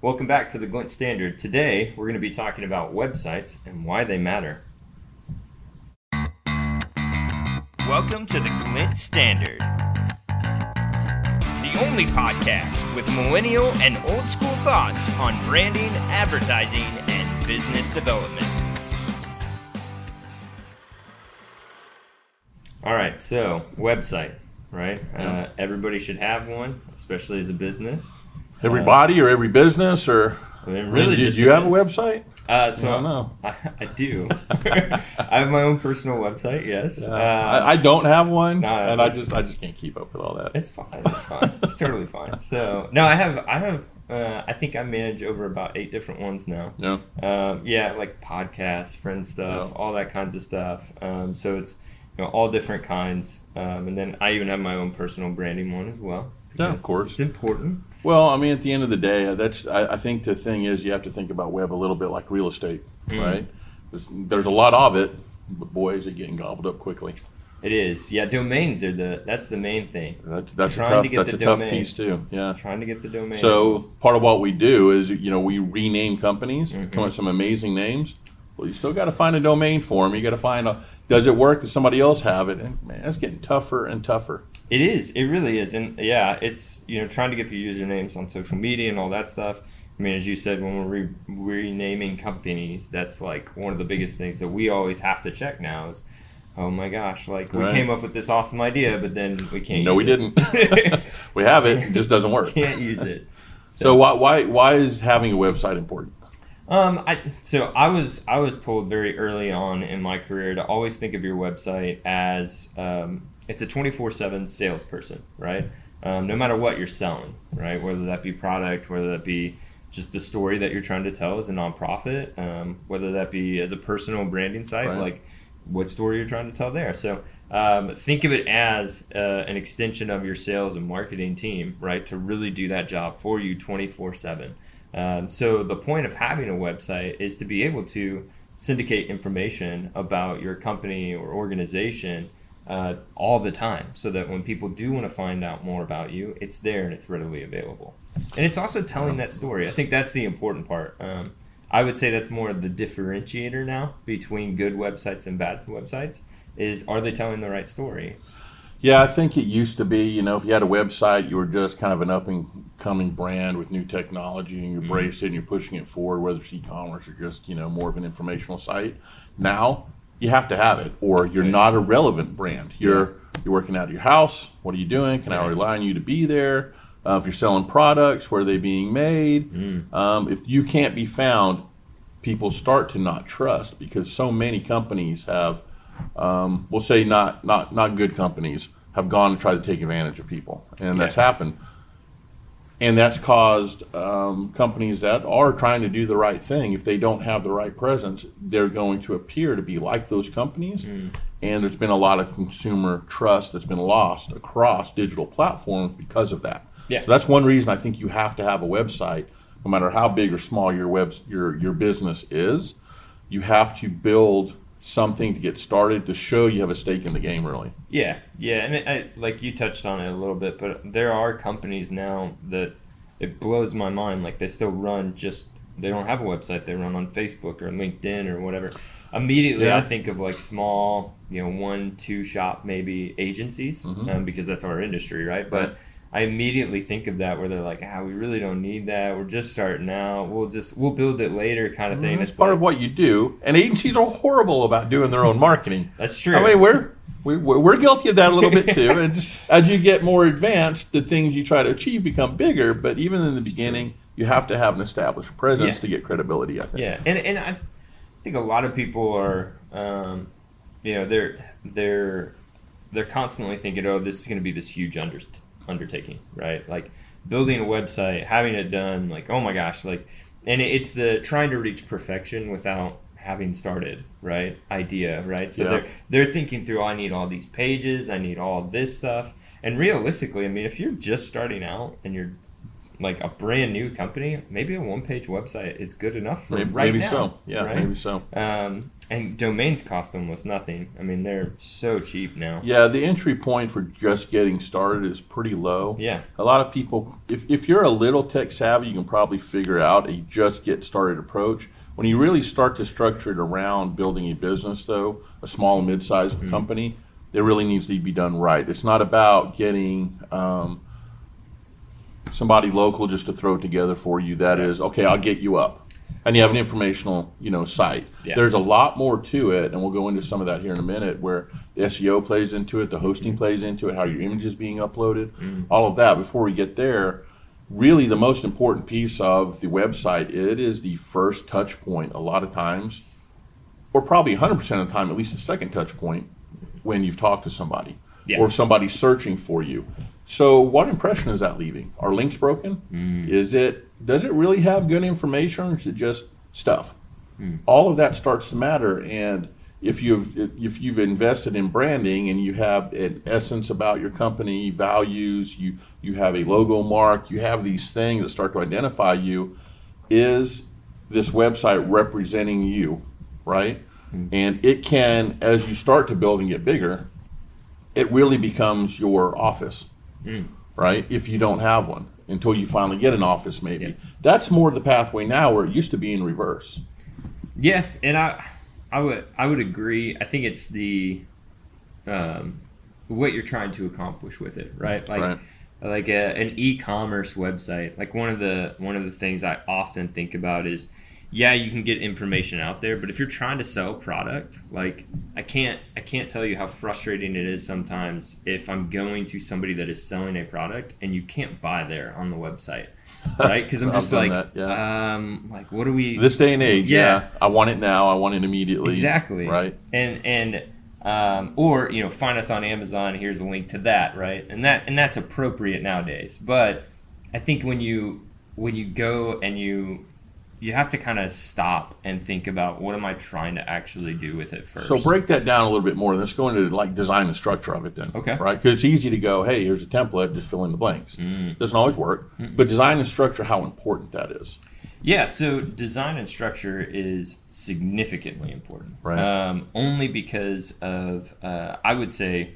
Welcome back to the Glint Standard. Today, we're going to be talking about websites and why they matter. Welcome to the Glint Standard, the only podcast with millennial and old school thoughts on branding, advertising, and business development. All right, so website, right? Uh, everybody should have one, especially as a business. Everybody or every business or I mean, really, did you have a website? Uh, so I don't know. I, I do. I have my own personal website. Yes. Uh, Uh, I, I don't have one, no, and I just I just can't keep up with all that. it's fine. It's fine. it's totally fine. So no, I have. I have. Uh, I think I manage over about eight different ones now. Yeah, Um, yeah, like podcasts, friend stuff, Yeah. all that kinds of stuff. Um, so it's you know all different kinds. Um, and then I even have my own personal branding one as well. Yeah, of course. It's important. Well, I mean, at the end of the day, that's I, I think the thing is you have to think about web a little bit like real estate, Mm. right? There's, there's a lot of it, but boy, is it getting gobbled up quickly. It is. Yeah, domains are the. That's the main thing. That, that's a Trying tough to get that's the a tough domain. piece too. Yeah. Trying to get the domain. So part of what we do is you know we rename companies, Mm-hmm. come up with some amazing names. Well, you still got to find a domain for them. You got to find a does it work? Does somebody else have it? And man, it's getting tougher and tougher. It is. It really is. And yeah, it's you know trying to get the usernames on social media and all that stuff. I mean, as you said, when we're re- renaming companies, that's like one of the biggest things that we always have to check now is, oh my gosh, like we Right. came up with this awesome idea, but then we can't. No, we didn't. we have it. It just doesn't work. can't use it. So why why why is having a website important? Um, I so I was I was told very early on in my career to always think of your website as um, it's a twenty four seven salesperson, right? Um, no matter what you're selling, right? Whether that be product, whether that be just the story that you're trying to tell as a nonprofit, um, whether that be as a personal branding site, Right. like what story you're trying to tell there. So um, think of it as uh, an extension of your sales and marketing team, right? To really do that job for you 24 7. Um, so the point of having a website is to be able to syndicate information about your company or organization uh, all the time so that when people do want to find out more about you, it's there and it's readily available. And it's also telling that story. I think that's the important part. Um, I would say that's more of the differentiator now between good websites and bad websites is are they telling the right story? Yeah, I think it used to be, you know, if you had a website, you were just kind of an up and coming brand with new technology and you embraced it and you're pushing it forward, whether it's e-commerce or just, you know, more of an informational site. Now you have to have it or you're Right. not a relevant brand. You're you're working out of your house. What are you doing? Can I rely on you to be there? Uh, if you're selling products, where are they being made? Mm. Um, if you can't be found, people start to not trust because so many companies have um, we'll say not not not good companies have gone to try to take advantage of people, and that's happened. And that's caused um, companies that are trying to do the right thing. If they don't have the right presence, they're going to appear to be like those companies. Mm. And there's been a lot of consumer trust that's been lost across digital platforms because of that. Yeah. So that's one reason I think you have to have a website, no matter how big or small your web your your business is. You have to build something to get started to show you have a stake in the game, really. Yeah, yeah, and it, I, like you touched on it a little bit, but there are companies now that it blows my mind. Like they still run just they don't have a website; they run on Facebook or LinkedIn or whatever. Immediately, Yeah. I think of like small, you know, one two shop maybe agencies Mhm. um, because that's our industry, right? But Right. I immediately think of that where they're like, ah, we really don't need that. We're just starting out. We'll just we'll build it later, kind of thing. That's It's part like, of what you do, and agencies are horrible about doing their own marketing. that's true. I mean, we're we, we're guilty of that a little bit too. And as you get more advanced, the things you try to achieve become bigger. But even in the beginning, you have to have an established presence Yeah. to get credibility. I think. Yeah, and and I think a lot of people are, um, you know, they're they're they're constantly thinking, oh, this is going to be this huge under, undertaking, right? Like building a website, having it done, like oh my gosh, like, and it's the trying to reach perfection without having started, right? Idea, right? So Yeah. they're they're thinking through, I need all these pages, I need all this stuff, and realistically, I mean, if you're just starting out and you're like a brand new company, maybe a one page website is good enough for maybe, right now. maybe now. so. Yeah, right? maybe so. Um, and domains cost almost nothing. I mean, they're so cheap now. Yeah, the entry point for just getting started is pretty low. Yeah. A lot of people, if, if you're a little tech savvy, you can probably figure out a just get started approach. When you really start to structure it around building a business, though, a small and mid sized Mm-hmm. company, it really needs to be done right. It's not about getting um, somebody local just to throw it together for you. That is, okay, I'll get you up. And you have an informational, you know, site. Yeah. There's a lot more to it, and we'll go into some of that here in a minute, where the SEO plays into it, the hosting mm-hmm. plays into it, how your image is being uploaded, mm-hmm. all of that. Before we get there, really the most important piece of the website, it is the first touch point a lot of times, or probably 100% of the time, at least the second touch point when you've talked to somebody Yeah. or if somebody's searching for you. So, what impression is that leaving? Are links broken? Mm. Is it does it really have good information, or is it just stuff? Mm. All of that starts to matter, and if you've if you've invested in branding and you have an essence about your company values, you you have a logo mark, you have these things that start to identify you. Is this website representing you, right? Mm. And it can, as you start to build and get bigger, it really becomes your office, right? If you don't have one until you finally get an office, maybe. Yeah. That's more the pathway now where it used to be in reverse. Yeah, and I, I would I would agree. I think it's the, um, what you're trying to accomplish with it, right? Like, Right. like a, an e-commerce website. Like one of the one of the things I often think about is, yeah, you can get information out there, but if you're trying to sell a product, like I can't I can't tell you how frustrating it is sometimes if I'm going to somebody that is selling a product and you can't buy there on the website, right? Because I'm just like, that, yeah. um, like what do we? This day and age, Yeah. yeah. I want it now. I want it immediately. Exactly. Right. And and um, or you know, find us on Amazon. Here's a link to that, right? And that and that's appropriate nowadays. But I think when you when you go and you you have to kind of stop and think about what am I trying to actually do with it first. So break that down a little bit more. Let's go into like design and structure of it then. Okay. Right? Because it's easy to go, hey, here's a template, just fill in the blanks. Mm. Doesn't always work. But design and structure, how important that is. Yeah, so design and structure is significantly important. Right. Um, only because of, uh, I would say,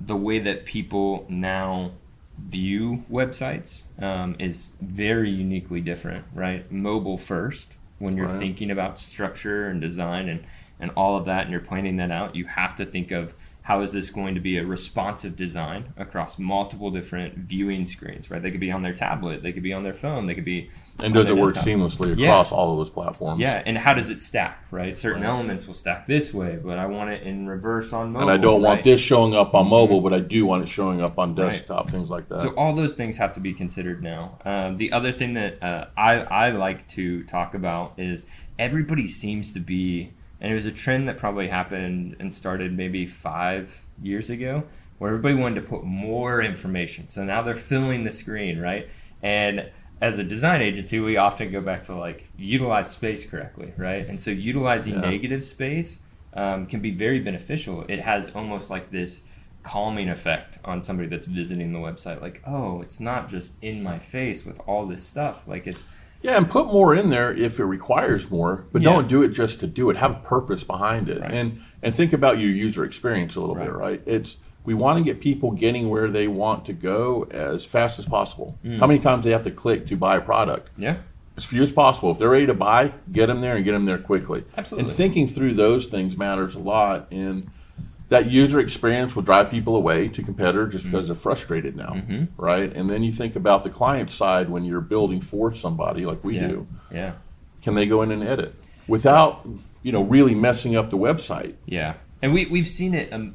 the way that people now view websites um, is very uniquely different, right? Mobile first, when you're Right. thinking about structure and design and, and all of that, and you're planning that out, you have to think of how is this going to be a responsive design across multiple different viewing screens, right? They could be on their tablet, they could be on their phone, they could be. And does it work desktop. seamlessly Yeah. across all of those platforms? Yeah, and how does it stack, right? Certain Right. elements will stack this way, but I want it in reverse on mobile. And I don't want this showing up on mobile, but I do want it showing up on Right. desktop, things like that. So all those things have to be considered now. Um, the other thing that uh, I, I like to talk about is everybody seems to be, and it was a trend that probably happened and started maybe five years ago, where everybody wanted to put more information. So now they're filling the screen, right? And as a design agency, we often go back to like utilize space correctly, right? And so utilizing Yeah. negative space um, can be very beneficial. It has almost like this calming effect on somebody that's visiting the website. Like, oh, it's not just in my face with all this stuff. Like it's yeah, and put more in there if it requires more, but Yeah. don't do it just to do it. Have a purpose behind it, Right. and and think about your user experience a little bit, Right. right? It's we want to get people getting where they want to go as fast as possible. Mm. How many times they have to click to buy a product? yeah, as few as possible. If they're ready to buy, get them there and get them there quickly. Absolutely. And thinking through those things matters a lot. And that user experience will drive people away to competitor just because they're frustrated now, Mhm. right? And then you think about the client side when you're building for somebody like we Yeah. do. yeah, Can they go in and edit without, you know, really messing up the website? yeah. And we we've seen it a,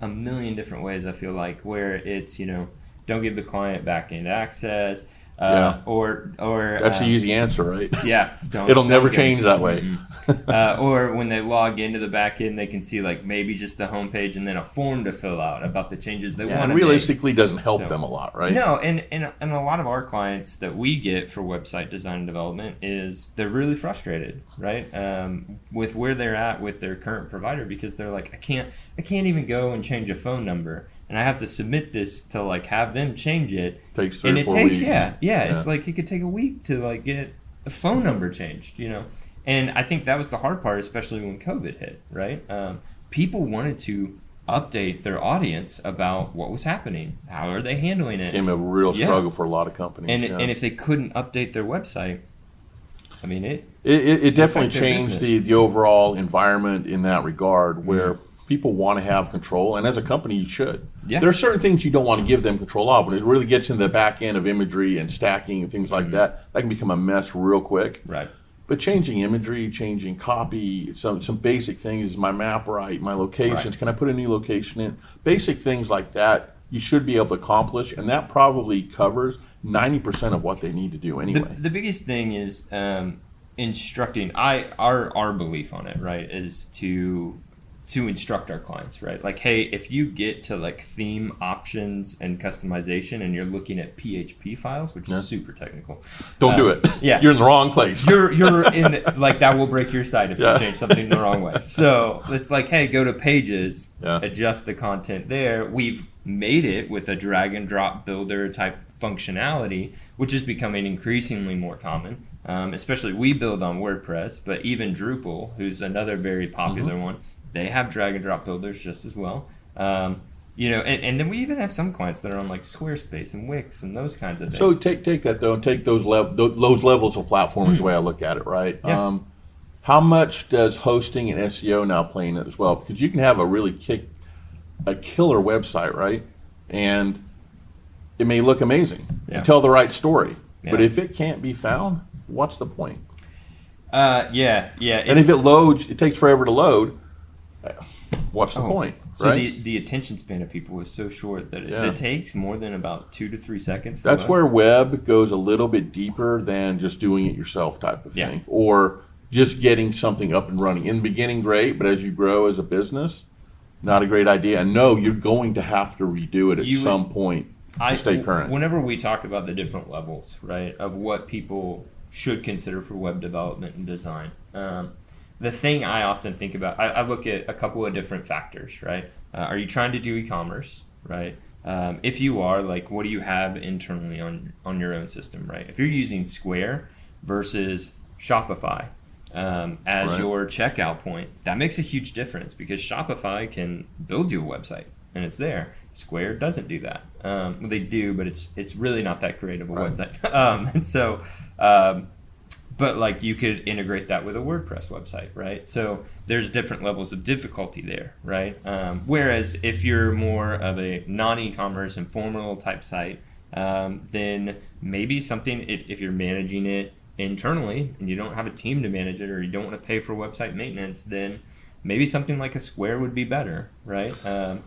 a million different ways. I feel like where it's you know don't give the client back end access, uh, Yeah. or or That's uh, the easy answer, right? Yeah, It'll never change that way. Mhm. uh, or when they log into the back end, they can see like maybe just the homepage and then a form to fill out about the changes they Yeah, want realistically doesn't help So- them a lot, right? No, and, and and a lot of our clients that we get for website design and development is they're really frustrated, right, um, with where they're at with their current provider because they're like, I can't I can't even go and change a phone number. And I have to submit this to like have them change it. Takes three and it four takes weeks. yeah, yeah it's like it could take a week to like get a phone number changed you know and i think that was the hard part especially when covid hit right um, people wanted to update their audience about what was happening how are they handling it it became a real Yeah. struggle for a lot of companies. and, yeah. and if they couldn't update their website i mean it It, it, it definitely changed the, the overall environment in that regard where Mm-hmm. People want to have control, and as a company, you should. Yeah. There are certain things you don't want to give them control of. When it really gets into the back end of imagery and stacking and things like Mm-hmm. that, that can become a mess real quick. right But changing imagery, changing copy, some some basic things is my map right, my locations. Right. Can I put a new location in? Basic things like that you should be able to accomplish, and that probably covers ninety percent of what they need to do the, anyway. the biggest thing is um, instructing i our our belief on it right is to to instruct our clients right like hey if you get to like theme options and customization and you're looking at php files which Yeah. is super technical Don't do um, it. yeah. you're in the wrong place. you're you're in like that will break your site if Yeah. you change something the wrong way. So it's like, hey, go to pages, Yeah. adjust the content there. We've made it with a drag and drop builder type functionality, which is becoming increasingly more common. Um, especially we build on WordPress, but even Drupal, who's another very popular Mm-hmm. one, they have drag and drop builders just as well. Um, you know, and, and then we even have some clients that are on like Squarespace and Wix and those kinds of things. So take take that though, and take those lev- tho- those levels of platform is the way I look at it, right? Yeah. Um, how much does hosting and SEO now play in it as well? Because you can have a really kick, a killer website, right? And it may look amazing, Yeah. tell the right story, but if it can't be found, what's the point? uh, yeah, yeah. And if it loads, it takes forever to load. What's the Oh, point, So right? the, the attention span of people is so short that if Yeah. it takes more than about two to three seconds, to That's where web goes a little bit deeper than just doing it yourself type of Yeah. thing, or just getting something up and running. In the beginning, great, but as you grow as a business, not a great idea. And no, you're going to have to redo it at You some point to stay current. Whenever we talk about the different levels, right, of what people should consider for web development and design, um, the thing I often think about, I, I look at a couple of different factors, right? Uh, are you trying to do e-commerce, right? Um, if you are, like, what do you have internally on on your own system, right? If you're using Square versus Shopify um, as Right. your checkout point, that makes a huge difference because Shopify can build you a website and it's there. Square doesn't do that. Um, well, they do, but it's it's really not that creative of a Right. website. um, and so, um, but like you could integrate that with a WordPress website, right? So there's different levels of difficulty there, right? Um, whereas if you're more of a non-e-commerce informal type site, um, then maybe something if, if you're managing it internally and you don't have a team to manage it or you don't want to pay for website maintenance, then maybe something like a Square would be better, right? Um,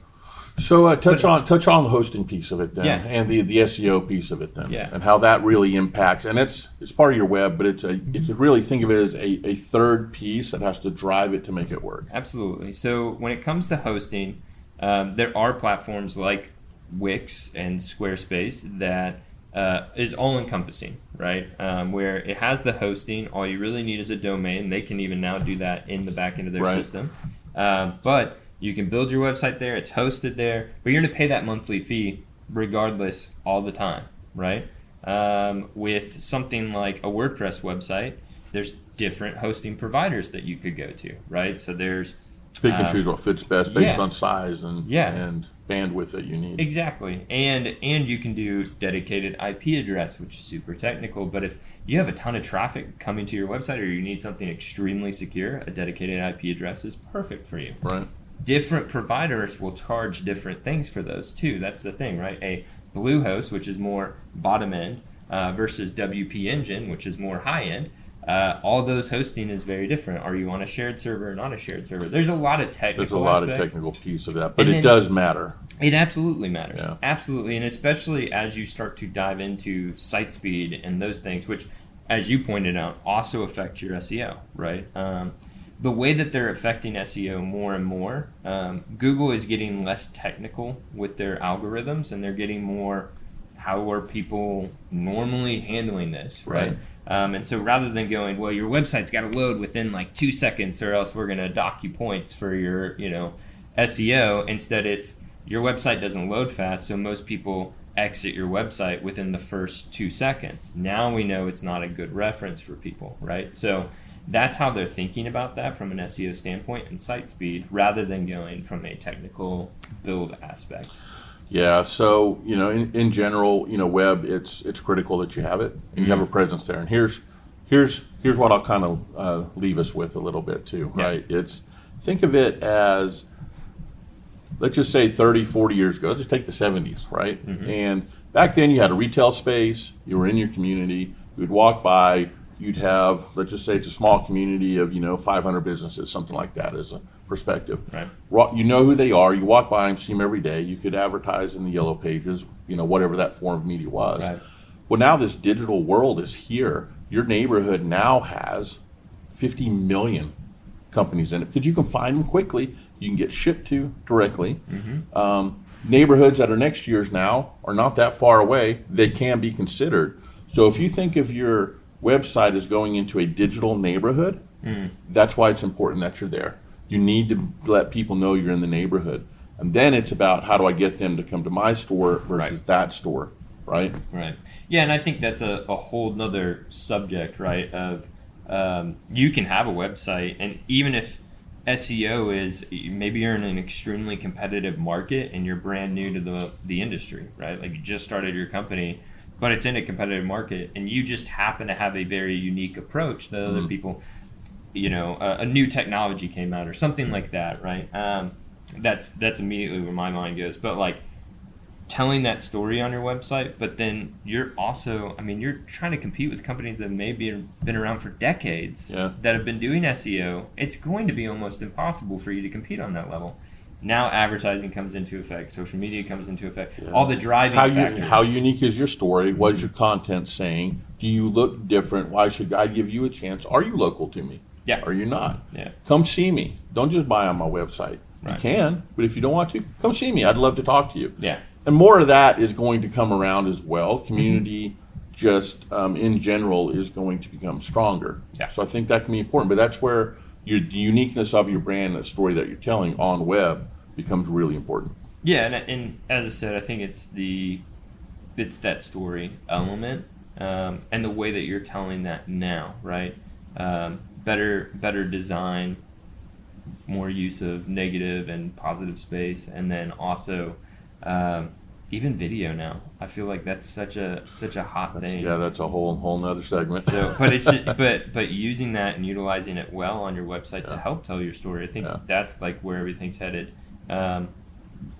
So uh, touch on touch on the hosting piece of it then, Yeah. and the, the SEO piece of it then, Yeah. and how that really impacts. And it's it's part of your web, but it's a it's a really think of it as a, a third piece that has to drive it to make it work. Absolutely. So when it comes to hosting, um, there are platforms like Wix and Squarespace that uh, is all encompassing, right? Um, where it has the hosting, all you really need is a domain. They can even now do that in the back end of their Right. system. Um, but you can build your website there, it's hosted there, but you're going to pay that monthly fee regardless all the time, right? Um, with something like a WordPress website, there's different hosting providers that you could go to, right? So there's Pick and Um, choose what fits best based yeah. on size and Yeah. and bandwidth that you need. Exactly, and and you can do dedicated IP address, which is super technical. But if you have a ton of traffic coming to your website, or you need something extremely secure, a dedicated IP address is perfect for you. Right. Different providers will charge different things for those too. That's the thing, right? A Bluehost, which is more bottom end, uh, versus WP Engine, which is more high end. Uh, all those hosting is very different. Are you on a shared server or not a shared server? There's a lot of technical. There's a lot of technical piece of that, but And it does matter. It absolutely matters. Yeah. Absolutely. And especially as you start to dive into site speed and those things, which, as you pointed out, also affect your SEO, right? Um, the way that they're affecting SEO more and more, um, Google is getting less technical with their algorithms and they're getting more how are people normally handling this, right? Right. Um, and so rather than going, well, your website's got to load within like two seconds, or else we're going to dock you points for your, you know, SEO. Instead, it's your website doesn't load fast, so most people exit your website within the first two seconds. Now we know it's not a good reference for people, right? So that's how they're thinking about that from an SEO standpoint and site speed rather than going from a technical build aspect. Yeah, so you know, in, in general, you know, web it's it's critical that you have it and mm-hmm. you have a mm-hmm. presence there. And here's here's here's what I'll kind of uh, leave us with a little bit too, right? Yeah. It's think of it as let's just say 30, 40 years ago. Let's just take the 70s, right? Mm-hmm. And back then you had a retail space, you were in your community, you would walk by, you'd have let's just say it's a small community of you know 500 businesses something like that as a perspective. Right. You know who they are you walk by them see them every day you could advertise in the yellow pages you know whatever that form of media was. Right. well now this digital world is here. Your neighborhood now has 50 million companies in it. Because you can find them quickly? You can get shipped to directly. Mm-hmm. um, neighborhoods that are next year's now are not that far away. They can be considered. So if you think of your website is going into a digital neighborhood, mm. that's why it's important that you're there. You need to let people know you're in the neighborhood. And then it's about how do I get them to come to my store versus right. that store, right? Right. Yeah, and I think that's a, a whole nother subject, right? Of um, you can have a website, and even if SEO is maybe you're in an extremely competitive market and you're brand new to the the industry, right? Like you just started your company but it's in a competitive market, and you just happen to have a very unique approach that mm-hmm. other people, you know, a, a, new technology came out or something like that, right? Um, that's that's immediately where my mind goes. But like telling that story on your website, but then you're also, I mean, you're trying to compete with companies that maybe have been around for decades yeah. that have been doing SEO. It's going to be almost impossible for you to compete on that level now advertising comes into effect, social media comes into effect, yeah. all the driving how factors. You, how unique is your story? What is your content saying? Do you look different? Why should I give you a chance? Are you local to me? Yeah. Are you not? Yeah. Come see me. Don't just buy on my website. Right. You can, but if you don't want to, come see me. I'd love to talk to you. Yeah. And more of that is going to come around as well. Community, mm-hmm. just um, in general, is going to become stronger. Yeah. So I think that can be important. But that's where your the uniqueness of your brand, the story that you're telling on web, becomes really important. Yeah, and, and as I said, I think it's the it's that story element um, and the way that you're telling that now, right? Um, better better design, more use of negative and positive space, and then also um, even video now. I feel like that's such a such a hot that's, thing. Yeah, that's a whole whole nother segment. So, but it's but but using that and utilizing it well on your website yeah. to help tell your story. I think yeah. that's like where everything's headed um,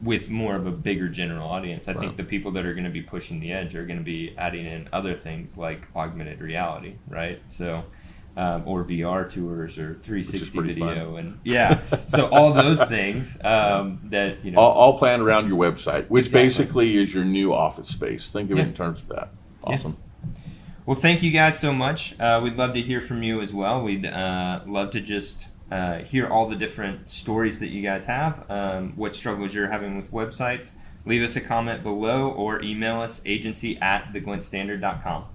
with more of a bigger general audience. I think the people that are going to be pushing the edge are going to be adding in other things like augmented reality, right? So. Um, or VR tours or 360 video fun. and yeah, so all those things um, that you know, all, all, planned around your website, which exactly. basically is your new office space. Think of yeah. it in terms of that. Awesome. Yeah. Well, thank you guys so much. Uh, we'd love to hear from you as well. We'd uh, love to just uh, hear all the different stories that you guys have, um, what struggles you're having with websites. Leave us a comment below or email us agency at theglintstandard.com.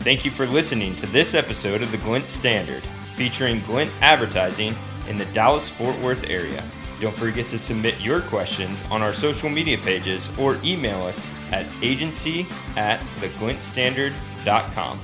Thank you for listening to this episode of The Glint Standard, featuring Glint advertising in the Dallas Fort Worth area. Don't forget to submit your questions on our social media pages or email us at agency at theglintstandard.com.